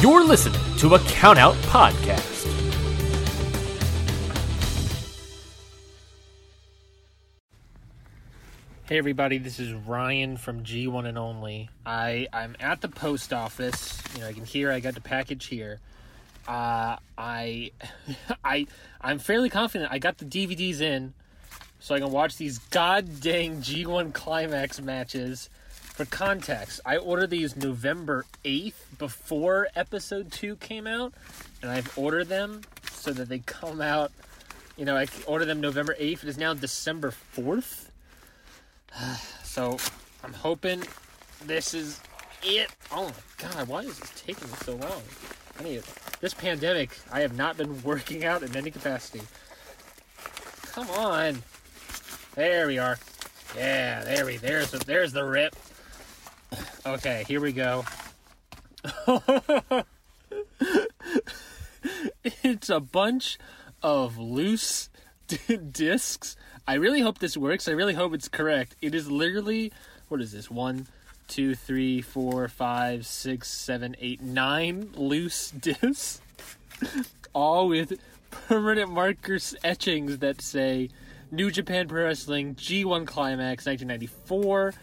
You're listening to a Countout Podcast. Hey everybody, this is Ryan from G1 and Only. I I'm at the post office. You know, I can hear I got the package here. Uh, I I I'm fairly confident I got the DVDs in, so I can watch these god dang G1 climax matches. For context, I ordered these November 8th before episode 2 came out, and I've ordered them so that they come out. You know, I ordered them November 8th. It is now December 4th. So I'm hoping this is it. Oh my god, why is this taking so long? I need this pandemic. I have not been working out in any capacity. Come on. There we are. Yeah, there we there's the, there's the rip. Okay, here we go. it's a bunch of loose discs. I really hope this works. I really hope it's correct. It is literally what is this? One, two, three, four, five, six, seven, eight, nine loose discs, all with permanent markers etchings that say New Japan Pro Wrestling G1 Climax 1994,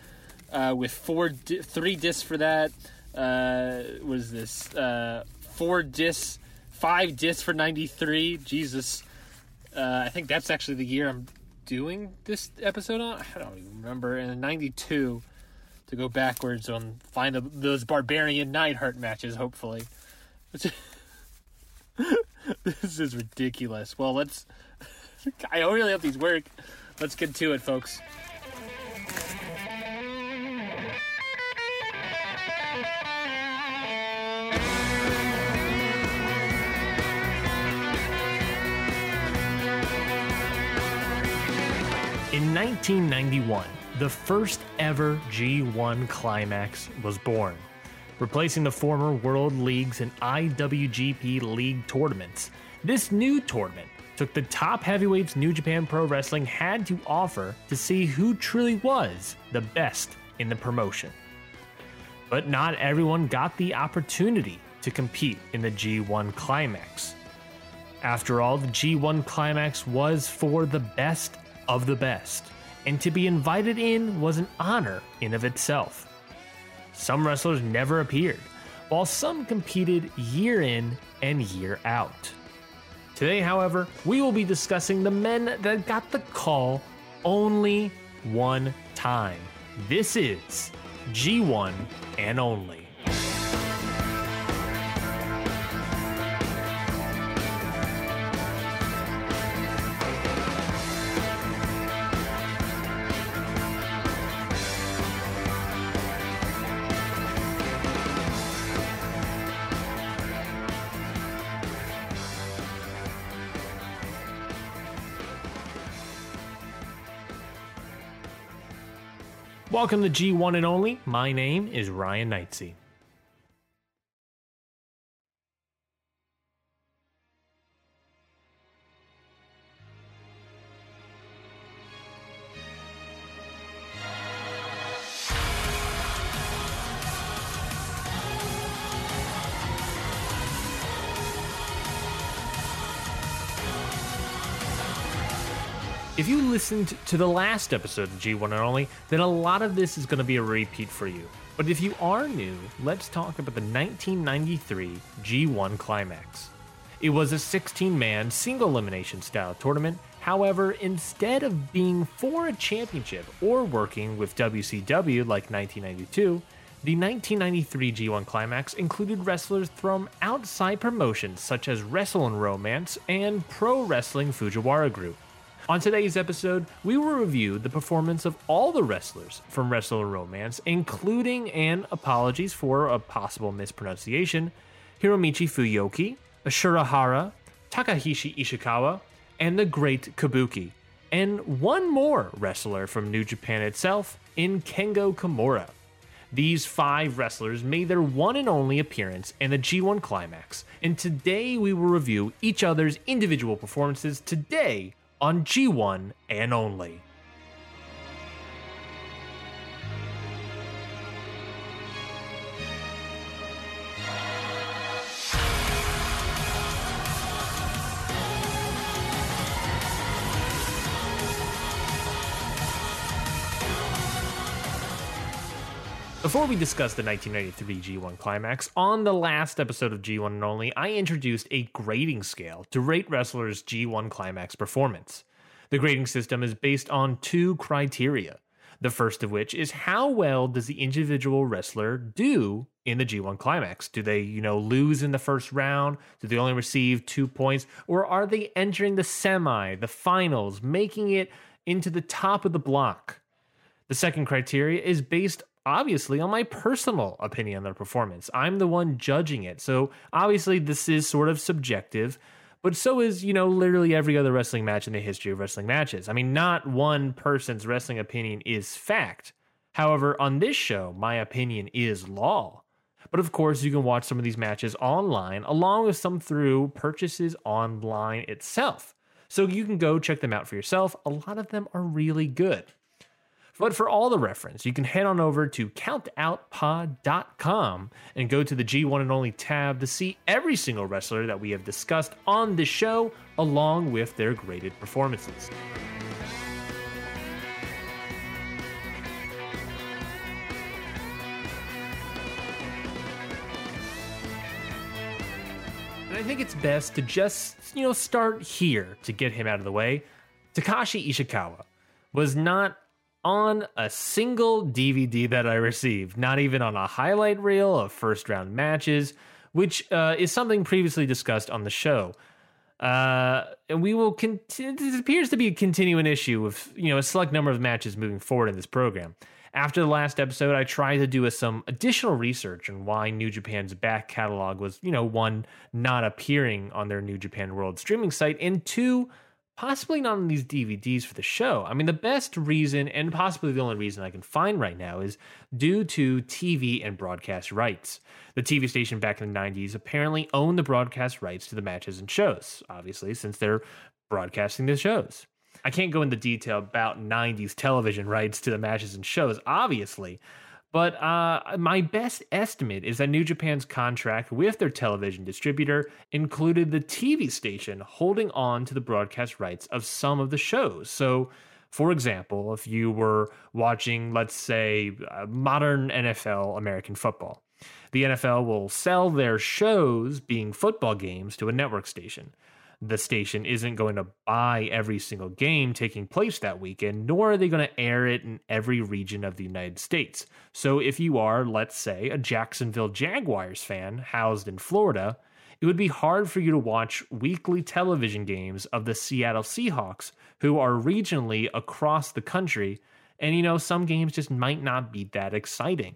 uh, with four, di- three discs for that. Uh, what is this? Uh, four discs, five discs for 93. Jesus. Uh, I think that's actually the year I'm doing this episode on. I don't even remember. And 92 to go backwards on find a, those Barbarian Neidhart matches, hopefully. this is ridiculous. Well, let's. I really hope these work. Let's get to it, folks. 1991, the first ever G1 Climax was born, replacing the former World Leagues and IWGP League tournaments. This new tournament took the top heavyweights New Japan Pro Wrestling had to offer to see who truly was the best in the promotion. But not everyone got the opportunity to compete in the G1 Climax. After all, the G1 Climax was for the best of the best, and to be invited in was an honor in of itself. Some wrestlers never appeared, while some competed year in and year out. Today, however, we will be discussing the men that got the call only one time. This is G1 and only. Welcome to G1 and Only. My name is Ryan Knightsey. If you listened to the last episode of G1 and Only, then a lot of this is going to be a repeat for you. But if you are new, let's talk about the 1993 G1 Climax. It was a 16 man single elimination style tournament. However, instead of being for a championship or working with WCW like 1992, the 1993 G1 Climax included wrestlers from outside promotions such as Wrestle and Romance and Pro Wrestling Fujiwara Group. On today's episode, we will review the performance of all the wrestlers from Wrestle Romance, including, and apologies for a possible mispronunciation, Hiromichi Fuyoki, Ashura Hara, Takahashi Ishikawa, and the Great Kabuki, and one more wrestler from New Japan itself in Kengo Kimura. These five wrestlers made their one and only appearance in the G1 Climax, and today we will review each other's individual performances today on G1 and only. Before we discuss the 1993 G1 climax, on the last episode of G1 and Only, I introduced a grading scale to rate wrestlers' G1 climax performance. The grading system is based on two criteria. The first of which is how well does the individual wrestler do in the G1 climax? Do they, you know, lose in the first round? Do they only receive two points? Or are they entering the semi, the finals, making it into the top of the block? The second criteria is based obviously on my personal opinion on their performance. I'm the one judging it. So obviously this is sort of subjective, but so is, you know, literally every other wrestling match in the history of wrestling matches. I mean, not one person's wrestling opinion is fact. However, on this show, my opinion is law. But of course, you can watch some of these matches online along with some through purchases online itself. So you can go check them out for yourself. A lot of them are really good. But for all the reference, you can head on over to countoutpod.com and go to the G1 and Only tab to see every single wrestler that we have discussed on the show, along with their graded performances. And I think it's best to just, you know, start here to get him out of the way. Takashi Ishikawa was not on a single DVD that I received, not even on a highlight reel of first round matches, which uh, is something previously discussed on the show. Uh, and we will continue. It appears to be a continuing issue with you know a select number of matches moving forward in this program. After the last episode, I tried to do a, some additional research on why New Japan's back catalog was, you know, one not appearing on their New Japan World streaming site, and two possibly not on these DVDs for the show. I mean, the best reason, and possibly the only reason I can find right now, is due to TV and broadcast rights. The TV station back in the 90s apparently owned the broadcast rights to the matches and shows, obviously, since they're broadcasting the shows. I can't go into detail about 90s television rights to the matches and shows, obviously, but uh, my best estimate is that New Japan's contract with their television distributor included the TV station holding on to the broadcast rights of some of the shows. So, for example, if you were watching, let's say, uh, modern NFL American football, the NFL will sell their shows being football games to a network station the station isn't going to buy every single game taking place that weekend, nor are they going to air it in every region of the United States. So if you are, let's say, a Jacksonville Jaguars fan housed in Florida, it would be hard for you to watch weekly television games of the Seattle Seahawks, who are regionally across the country. And, you know, some games just might not be that exciting.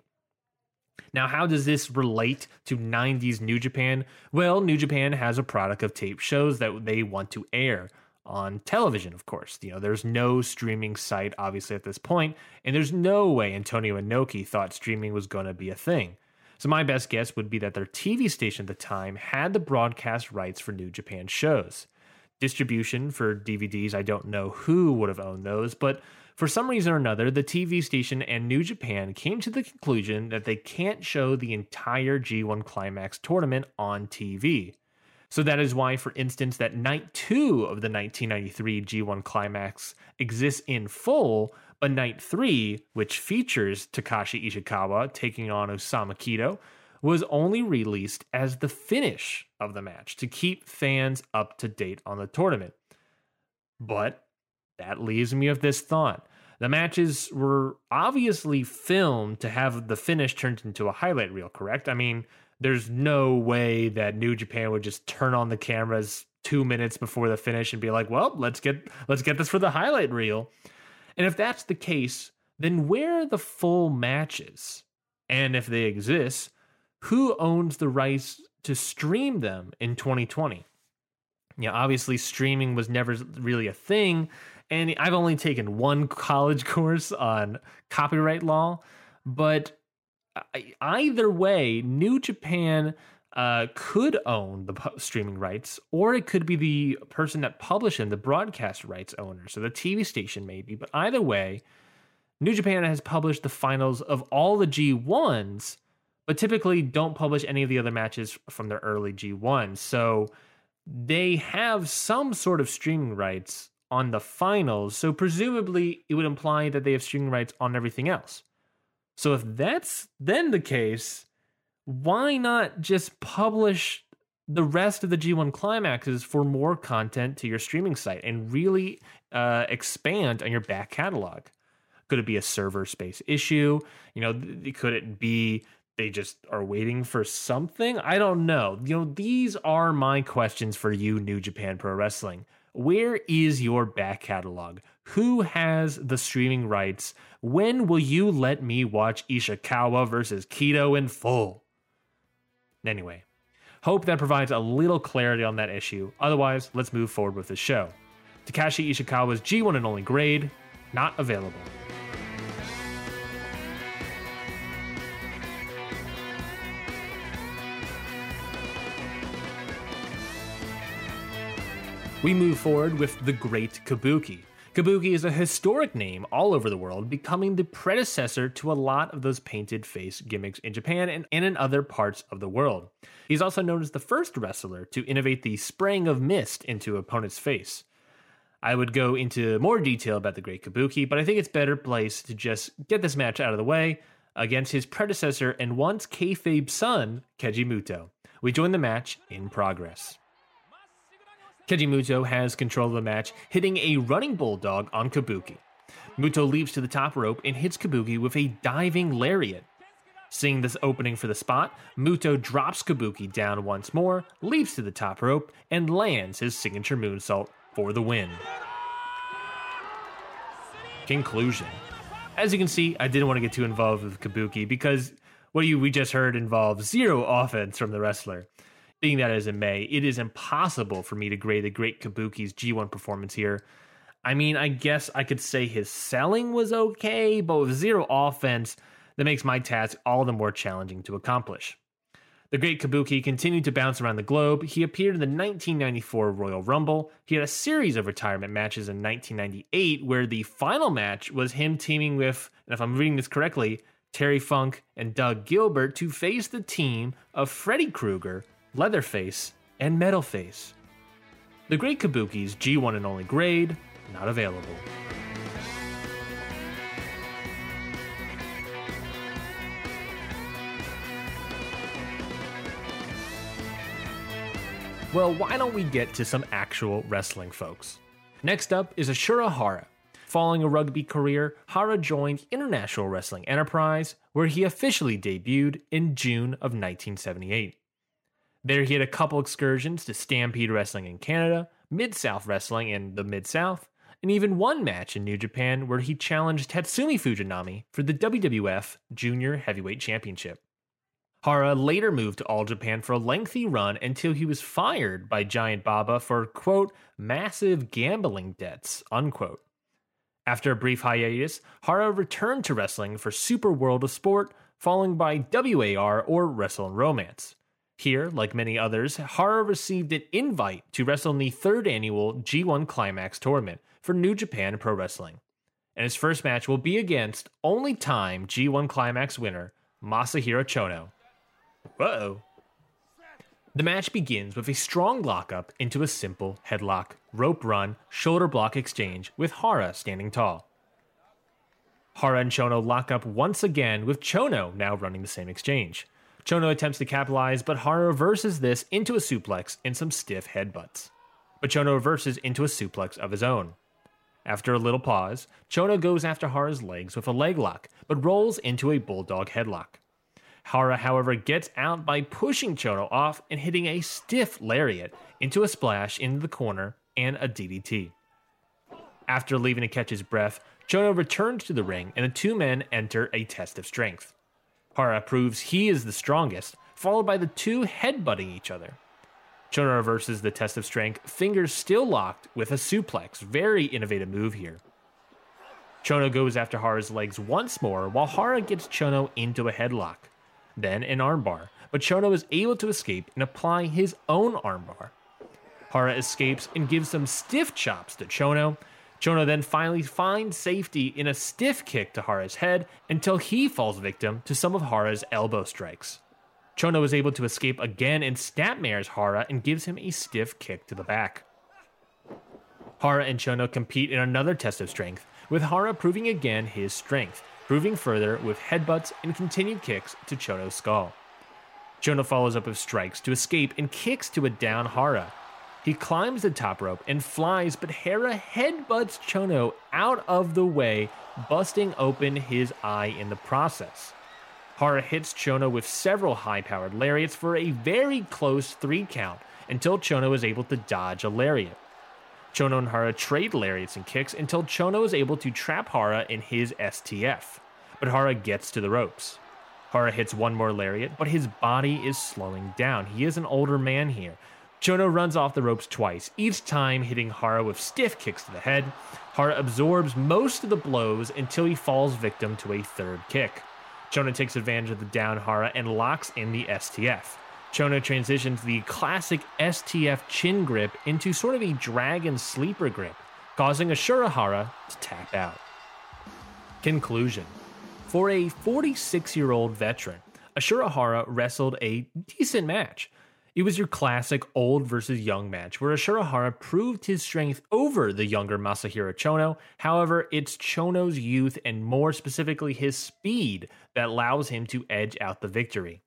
Now, how does this relate to 90s New Japan? Well, New Japan has a product of tape shows that they want to air on television, of course. You know, there's no streaming site, obviously, at this point, and there's no way Antonio Inoki thought streaming was going to be a thing. So, my best guess would be that their TV station at the time had the broadcast rights for New Japan shows. Distribution for DVDs, I don't know who would have owned those, but for some reason or another, the TV station and New Japan came to the conclusion that they can't show the entire G1 Climax tournament on TV. So that is why, for instance, that night two of the 1993 G1 Climax exists in full, but night three, which features Takashi Ishikawa taking on Osamu Kido, was only released as the finish of the match to keep fans up to date on the tournament. But that leaves me with this thought. The matches were obviously filmed to have the finish turned into a highlight reel, correct? I mean, there's no way that New Japan would just turn on the cameras two minutes before the finish and be like, well, let's get let's get this for the highlight reel. And if that's the case, then where are the full matches? And if they exist, who owns the rights to stream them in 2020? Yeah, obviously streaming was never really a thing and I've only taken one college course on copyright law, but either way, New Japan uh, could own the streaming rights, or it could be the person that published them, the broadcast rights owner, so the TV station maybe. But either way, New Japan has published the finals of all the G1s, but typically don't publish any of the other matches from their early G1s. So they have some sort of streaming rights on the finals. So presumably it would imply that they have streaming rights on everything else. So if that's then the case, why not just publish the rest of the G1 climaxes for more content to your streaming site and really uh, expand on your back catalog? Could it be a server space issue? You know, th- could it be they just are waiting for something? I don't know. You know, these are my questions for you, New Japan Pro Wrestling. Where is your back catalog? Who has the streaming rights? When will you let me watch Ishikawa versus Kido in full? Anyway, hope that provides a little clarity on that issue. Otherwise, let's move forward with the show. Takashi Ishikawa's G1 and only grade, not available. We move forward with the Great Kabuki. Kabuki is a historic name all over the world, becoming the predecessor to a lot of those painted face gimmicks in Japan and, in other parts of the world. He's also known as the first wrestler to innovate the spraying of mist into opponent's face. I would go into more detail about the Great Kabuki, but I think it's better place to just get this match out of the way against his predecessor and once kayfabe son, Keiji Muto. We join the match in progress. Keiji Muto has control of the match, hitting a running bulldog on Kabuki. Muto leaps to the top rope and hits Kabuki with a diving lariat. Seeing this opening for the spot, Muto drops Kabuki down once more, leaps to the top rope, and lands his signature moonsault for the win. Conclusion. As you can see, I didn't want to get too involved with Kabuki because what you we just heard involves zero offense from the wrestler. Being that as in May, it is impossible for me to grade the great Kabuki's G1 performance here. I mean, I guess I could say his selling was okay, but with zero offense, that makes my task all the more challenging to accomplish. The great Kabuki continued to bounce around the globe. He appeared in the 1994 Royal Rumble. He had a series of retirement matches in 1998, where the final match was him teaming with, and if I'm reading this correctly, Terry Funk and Doug Gilbert to face the team of Freddy Krueger, Leatherface, and Metalface. The Great Kabuki's G1 and only grade, not available. Well, why don't we get to some actual wrestling, folks? Next up is Ashura Hara. Following a rugby career, Hara joined International Wrestling Enterprise, where he officially debuted in June of 1978. There, he had a couple excursions to Stampede Wrestling in Canada, Mid South Wrestling in the Mid South, and even one match in New Japan where he challenged Tatsumi Fujinami for the WWF Junior Heavyweight Championship. Hara later moved to All Japan for a lengthy run until he was fired by Giant Baba for, quote, massive gambling debts, unquote. After a brief hiatus, Hara returned to wrestling for Super World of Sport, followed by WAR or Wrestle and Romance. Here, like many others, Hara received an invite to wrestle in the third annual G1 Climax tournament for New Japan Pro Wrestling. And his first match will be against only time G1 Climax winner, Masahiro Chono. Whoa. The match begins with a strong lockup into a simple headlock, rope run, shoulder block exchange with Hara standing tall. Hara and Chono lock up once again with Chono now running the same exchange. Chono attempts to capitalize, but Hara reverses this into a suplex and some stiff headbutts. But Chono reverses into a suplex of his own. After a little pause, Chono goes after Hara's legs with a leg lock, but rolls into a bulldog headlock. Hara, however, gets out by pushing Chono off and hitting a stiff lariat into a splash into the corner and a DDT. After leaving to catch his breath, Chono returns to the ring and the two men enter a test of strength. Hara proves he is the strongest, followed by the two headbutting each other. Chono reverses the test of strength, fingers still locked with a suplex. Very innovative move here. Chono goes after Hara's legs once more, while Hara gets Chono into a headlock, then an armbar, but Chono is able to escape and apply his own armbar. Hara escapes and gives some stiff chops to Chono. Chono then finally finds safety in a stiff kick to Hara's head until he falls victim to some of Hara's elbow strikes. Chono is able to escape again and snapmares Hara and gives him a stiff kick to the back. Hara and Chono compete in another test of strength, with Hara proving again his strength, proving further with headbutts and continued kicks to Chono's skull. Chono follows up with strikes to escape and kicks to a down Hara. He climbs the top rope and flies, but Hara headbutts Chono out of the way, busting open his eye in the process. Hara hits Chono with several high powered lariats for a very close three count until Chono is able to dodge a lariat. Chono and Hara trade lariats and kicks until Chono is able to trap Hara in his STF, but Hara gets to the ropes. Hara hits one more lariat, but his body is slowing down. He is an older man here. Chono runs off the ropes twice, each time hitting Hara with stiff kicks to the head. Hara absorbs most of the blows until he falls victim to a third kick. Chono takes advantage of the down Hara and locks in the STF. Chono transitions the classic STF chin grip into sort of a dragon sleeper grip, causing Ashura Hara to tap out. Conclusion For a 46 year old veteran, Ashura Hara wrestled a decent match. It was your classic old versus young match where Ashura Hara proved his strength over the younger Masahiro Chono. However, it's Chono's youth and more specifically his speed that allows him to edge out the victory.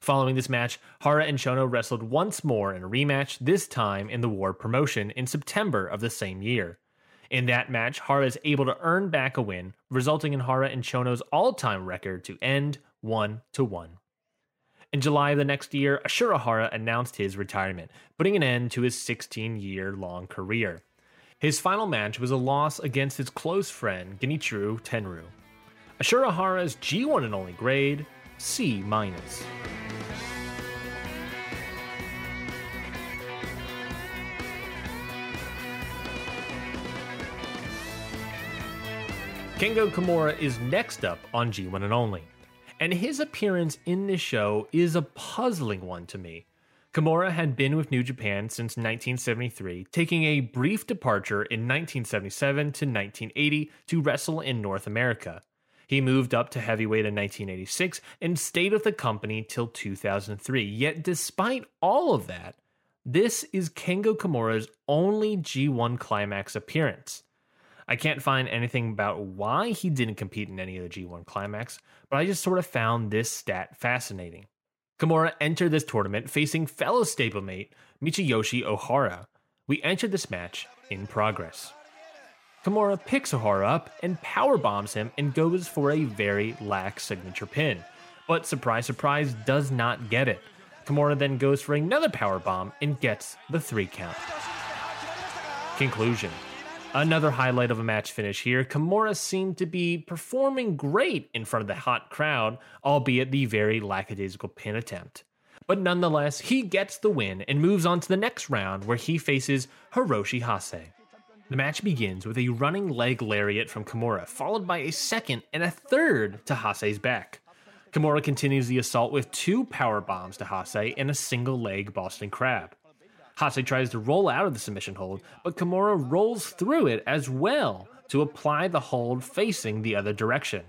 Following this match, Hara and Chono wrestled once more in a rematch, this time in the War promotion in September of the same year. In that match, Hara is able to earn back a win, resulting in Hara and Chono's all time record to end 1 to 1. In July of the next year, Ashura Hara announced his retirement, putting an end to his 16 year long career. His final match was a loss against his close friend Genichiro Tenryu. Ashura Hara's G1 and only grade, C minus. Kengo Kimura is next up on G1 and only and his appearance in this show is a puzzling one to me. Kimura had been with New Japan since 1973, taking a brief departure in 1977 to 1980 to wrestle in North America. He moved up to heavyweight in 1986 and stayed with the company till 2003. Yet, despite all of that, this is Kengo Kimura's only G1 Climax appearance. I can't find anything about why he didn't compete in any of the G1 Climax, but I just sort of found this stat fascinating. Kimura entered this tournament facing fellow stablemate Michiyoshi Ohara. We entered this match in progress. Kimura picks Ohara up and power bombs him and goes for a very lax signature pin, but surprise, surprise, does not get it. Kimura then goes for another power bomb and gets the three count. Conclusion Another highlight of a match finish here, Kimura seemed to be performing great in front of the hot crowd, albeit the very lackadaisical pin attempt. But nonetheless, he gets the win and moves on to the next round where he faces Hiroshi Hase. The match begins with a running leg lariat from Kimura, followed by a second and a third to Hase's back. Kimura continues the assault with two power bombs to Hase and a single leg Boston Crab. Hase tries to roll out of the submission hold, but Kimura rolls through it as well to apply the hold facing the other direction.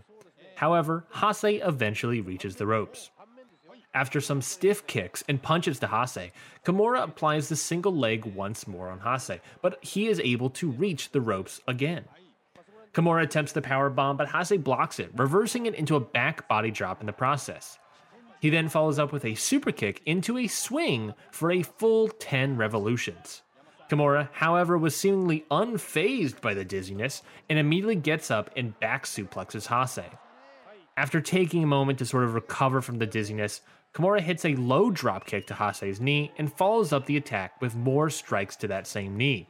However, Hase eventually reaches the ropes. After some stiff kicks and punches to Hase, Kimura applies the single leg once more on Hase, but he is able to reach the ropes again. Kimura attempts the power bomb, but Hase blocks it, reversing it into a back body drop in the process. He then follows up with a super kick into a swing for a full 10 revolutions. Kimura, however, was seemingly unfazed by the dizziness and immediately gets up and back suplexes Hase. After taking a moment to sort of recover from the dizziness, Kimura hits a low drop kick to Hase's knee and follows up the attack with more strikes to that same knee.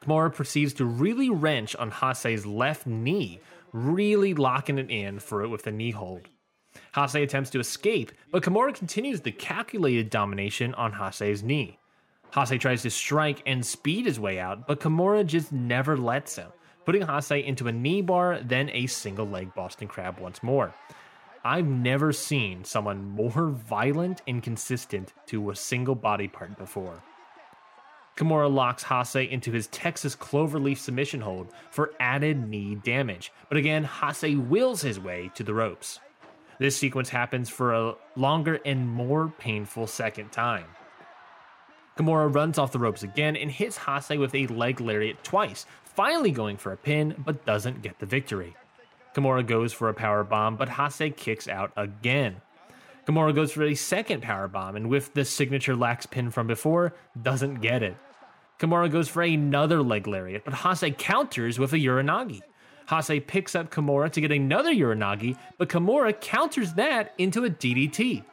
Kimura proceeds to really wrench on Hase's left knee, really locking it in for it with the knee hold. Hase attempts to escape, but Kimura continues the calculated domination on Hase's knee. Hase tries to strike and speed his way out, but Kimura just never lets him, putting Hase into a knee bar, then a single leg Boston Crab once more. I've never seen someone more violent and consistent to a single body part before. Kimura locks Hase into his Texas Cloverleaf submission hold for added knee damage, but again, Hase wills his way to the ropes. This sequence happens for a longer and more painful second time. Kimura runs off the ropes again and hits Hase with a leg lariat twice, finally going for a pin, but doesn't get the victory. Kimura goes for a power bomb, but Hase kicks out again. Kimura goes for a second power bomb, and with the signature lax pin from before, doesn't get it. Kimura goes for another leg lariat, but Hase counters with a Uranage. Hase picks up Kimura to get another Uranage, but Kimura counters that into a DDT.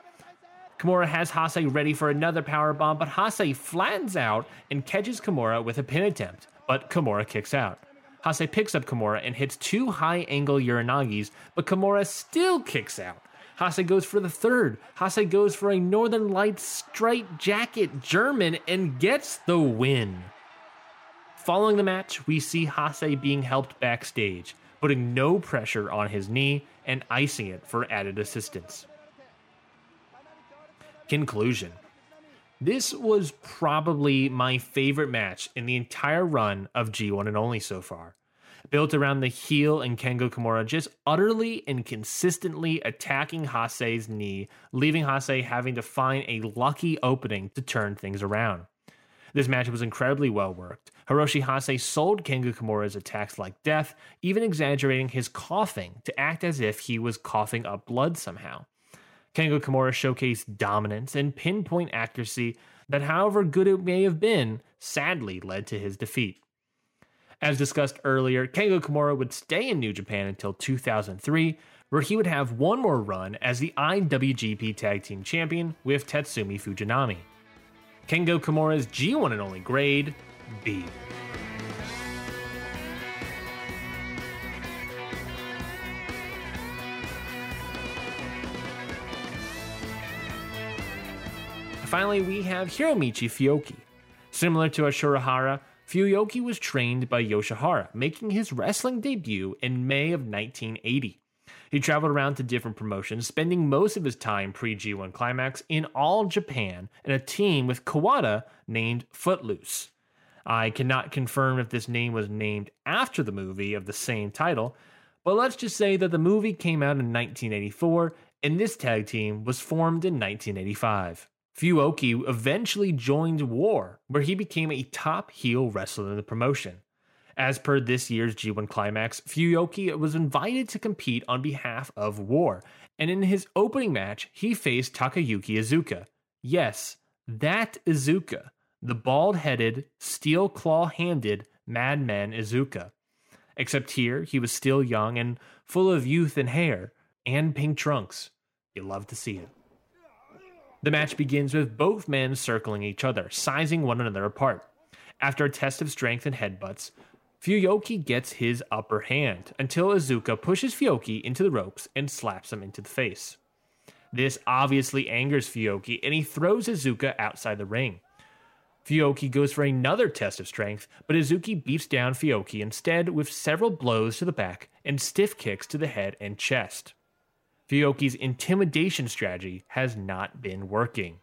Kimura has Hase ready for another power bomb, but Hase flattens out and catches Kimura with a pin attempt, but Kimura kicks out. Hase picks up Kimura and hits two high angle Uranages, but Kimura still kicks out. Hase goes for the third. Hase goes for a Northern Lights straight jacket German and gets the win. Following the match, we see Hase being helped backstage, putting no pressure on his knee and icing it for added assistance. Conclusion This was probably my favorite match in the entire run of G1 and only so far built around the heel and Kengo Kimura just utterly and consistently attacking Hase's knee, leaving Hase having to find a lucky opening to turn things around. This match was incredibly well worked. Hiroshi Hase sold Kengo Kimura's attacks like death, even exaggerating his coughing to act as if he was coughing up blood somehow. Kengo Kimura showcased dominance and pinpoint accuracy that, however good it may have been, sadly led to his defeat. As discussed earlier, Kengo Kimura would stay in New Japan until 2003, where he would have one more run as the IWGP Tag Team Champion with Tatsumi Fujinami. Kengo Kimura's G1 and only grade, B. Finally, we have Hiromichi Fuyuoki. Similar to Ashura Hara, Fuyuoki was trained by Yoshihara, making his wrestling debut in May of 1980. He traveled around to different promotions, spending most of his time pre G1 Climax in all Japan in a team with Kawada named Footloose. I cannot confirm if this name was named after the movie of the same title, but let's just say that the movie came out in 1984 and this tag team was formed in 1985. Fuyuoki eventually joined War, where he became a top heel wrestler in the promotion. As per this year's G1 Climax, Fuyuoki was invited to compete on behalf of War, and in his opening match, he faced Takayuki Iizuka. Yes, that Iizuka, the bald headed, steel claw handed Madman Iizuka. Except here, he was still young and full of youth and hair, and pink trunks. You love to see it. The match begins with both men circling each other, sizing one another apart. After a test of strength and headbutts, Fuyuoki gets his upper hand until Iizuka pushes Fuyuoki into the ropes and slaps him into the face. This obviously angers Fuyuoki and he throws Iizuka outside the ring. Fuyuoki goes for another test of strength, but Iizuka beats down Fuyuoki instead with several blows to the back and stiff kicks to the head and chest. Fuyuoki's intimidation strategy has not been working.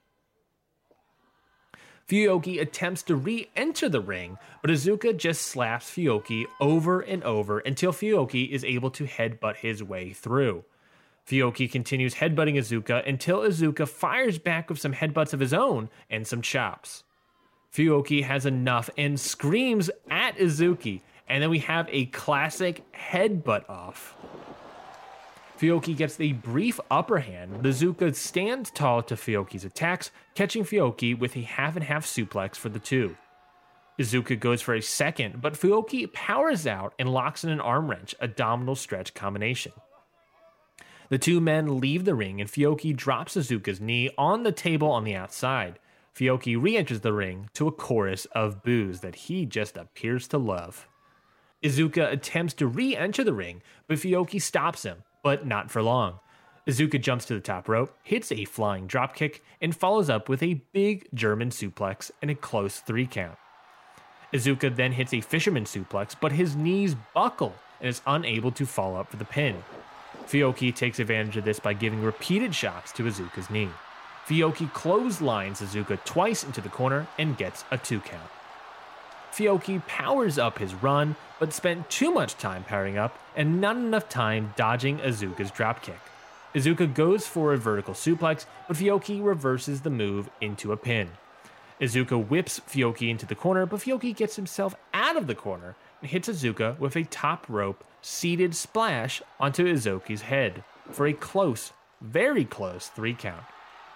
Fuyuoki attempts to re enter the ring, but Iizuka just slaps Fuyuoki over and over until Fuyuoki is able to headbutt his way through. Fuyuoki continues headbutting Iizuka until Iizuka fires back with some headbutts of his own and some chops. Fuyuoki has enough and screams at Iizuka, and then we have a classic headbutt off. Fuyuoki gets the brief upper hand. Iizuka stands tall to Fuyuoki's attacks, catching Fuyuoki with a half and half suplex for the two. Iizuka goes for a second, but Fuyuoki powers out and locks in an arm wrench, abdominal stretch combination. The two men leave the ring and Fuyuoki drops Iizuka's knee on the table on the outside. Fuyuoki re enters the ring to a chorus of boos that he just appears to love. Iizuka attempts to re enter the ring, but Fuyuoki stops him but not for long. Iizuka jumps to the top rope, hits a flying dropkick, and follows up with a big German suplex and a close three count. Iizuka then hits a fisherman suplex, but his knees buckle and is unable to follow up for the pin. Fuyuoki takes advantage of this by giving repeated shots to Iizuka's knee. Fuyuoki clotheslines Iizuka twice into the corner and gets a two count. Fuyuoki powers up his run, but spent too much time powering up and not enough time dodging Iizuka's dropkick. Iizuka goes for a vertical suplex, but Fuyuoki reverses the move into a pin. Iizuka whips Fuyuoki into the corner, but Fuyuoki gets himself out of the corner and hits Iizuka with a top rope seated splash onto Izoki's head for a close, very close three count.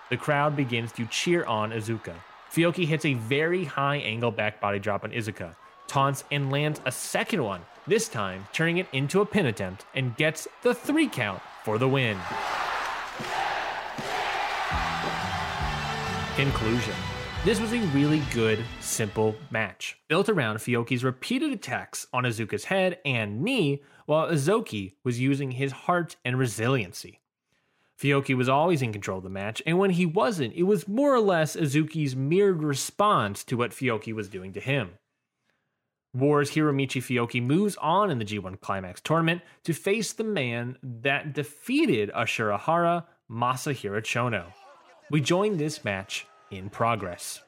The crowd begins to cheer on Iizuka. Fioki hits a very high angle back body drop on Iizuka, taunts and lands a second one, this time turning it into a pin attempt and gets the three count for the win. Conclusion. This was a really good, simple match, built around Fioki's repeated attacks on Iizuka's head and knee, while Izoki was using his heart and resiliency. Fioki was always in control of the match, and when he wasn't, it was more or less Iizuka's mirrored response to what Fioki was doing to him. War's Hiromichi Fioki moves on in the G1 Climax tournament to face the man that defeated Ashura Hara, Masahiro Chono. We join this match in progress.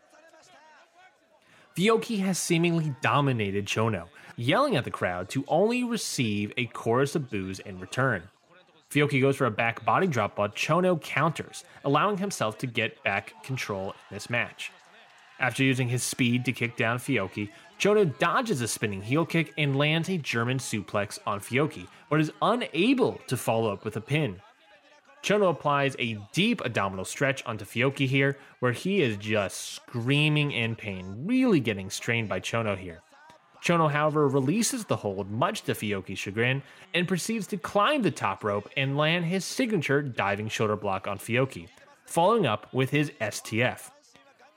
Fioki has seemingly dominated Chono, yelling at the crowd to only receive a chorus of boos in return. Fioki goes for a back body drop, but Chono counters, allowing himself to get back control in this match. After using his speed to kick down Fioki, Chono dodges a spinning heel kick and lands a German suplex on Fioki, but is unable to follow up with a pin. Chono applies a deep abdominal stretch onto Fioki here, where he is just screaming in pain, really getting strained by Chono here. Chono, however, releases the hold, much to Fioki's chagrin, and proceeds to climb the top rope and land his signature diving shoulder block on Fioki, following up with his STF.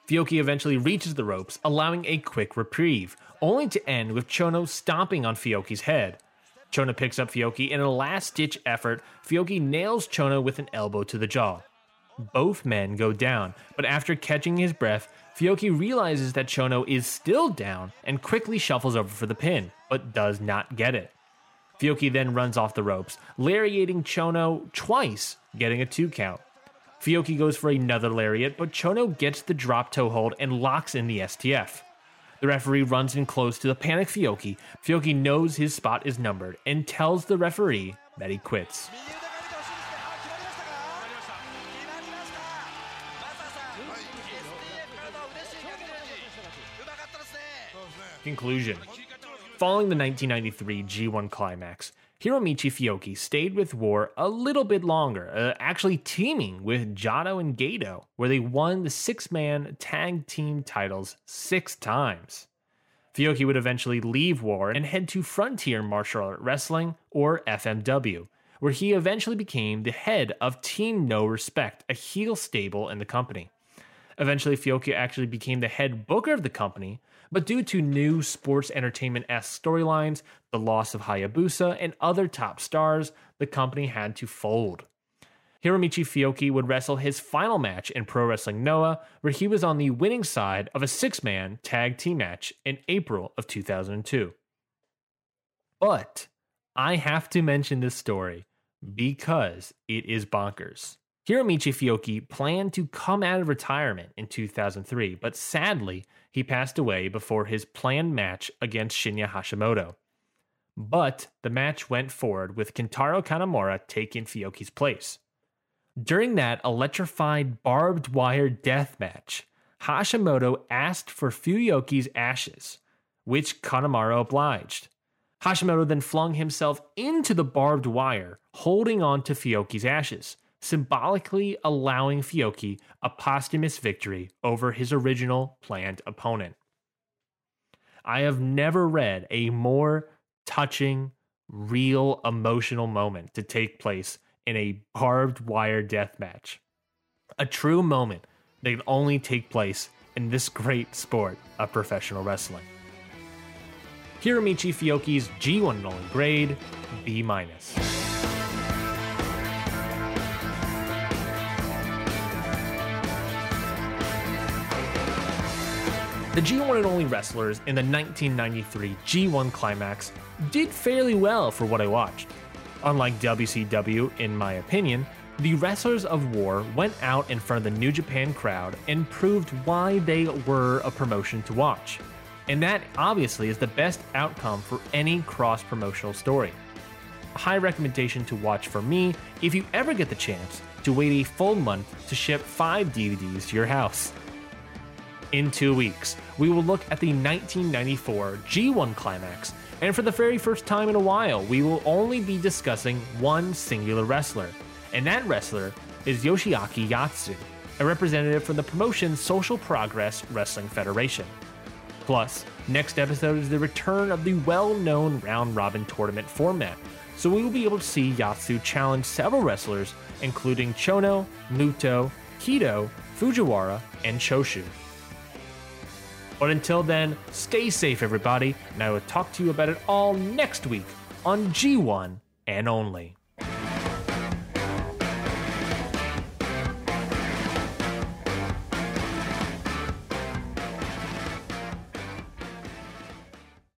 Fioki eventually reaches the ropes, allowing a quick reprieve, only to end with Chono stomping on Fioki's head. Chono picks up Fioki in a last ditch effort. Fioki nails Chono with an elbow to the jaw. Both men go down, but after catching his breath, Fioki realizes that Chono is still down and quickly shuffles over for the pin, but does not get it. Fioki then runs off the ropes, lariating Chono twice, getting a two count. Fioki goes for another lariat, but Chono gets the drop toe hold and locks in the STF. The referee runs in close to the panic Fioki. Fioki knows his spot is numbered and tells the referee that he quits. Conclusion Following the 1993 G1 climax, Hiromichi Fioki stayed with War a little bit longer, uh, actually teaming with Jado and Gedo, where they won the six man tag team titles six times. Fioki would eventually leave War and head to Frontier Martial Art Wrestling, or FMW, where he eventually became the head of Team No Respect, a heel stable in the company. Eventually, Fioki actually became the head booker of the company, but due to new sports entertainment esque storylines, the loss of Hayabusa, and other top stars, the company had to fold. Hiromichi Fioki would wrestle his final match in Pro Wrestling Noah, where he was on the winning side of a six man tag team match in April of 2002. But I have to mention this story because it is bonkers. Hiromichi Fioki planned to come out of retirement in 2003, but sadly, he passed away before his planned match against Shinya Hashimoto. But the match went forward with Kentaro Kanemura taking Fioki's place. During that electrified barbed wire death match, Hashimoto asked for Fioki's ashes, which Kanemura obliged. Hashimoto then flung himself into the barbed wire, holding on to Fioki's ashes symbolically allowing Fiocchi a posthumous victory over his original planned opponent. I have never read a more touching, real emotional moment to take place in a barbed wire death match. A true moment that can only take place in this great sport of professional wrestling. Hiromichi Fiocchi's G1 and only grade, B minus. The G1 and only wrestlers in the 1993 G1 Climax did fairly well for what I watched. Unlike WCW, in my opinion, the wrestlers of War went out in front of the New Japan crowd and proved why they were a promotion to watch. And that obviously is the best outcome for any cross promotional story. A high recommendation to watch for me if you ever get the chance to wait a full month to ship 5 DVDs to your house. In two weeks, we will look at the 1994 G1 climax And for the very first time in a while, we will only be discussing one singular wrestler, and that wrestler is Yoshiaki Yatsu, a representative from the promotion Social Progress Wrestling Federation. Plus, next episode is the return of the well known round robin tournament format, so we will be able to see Yatsu challenge several wrestlers, including Chono, Muto, Kido, Fujiwara, and Choshu. But until then, stay safe, everybody, and I will talk to you about it all next week on G1 and only.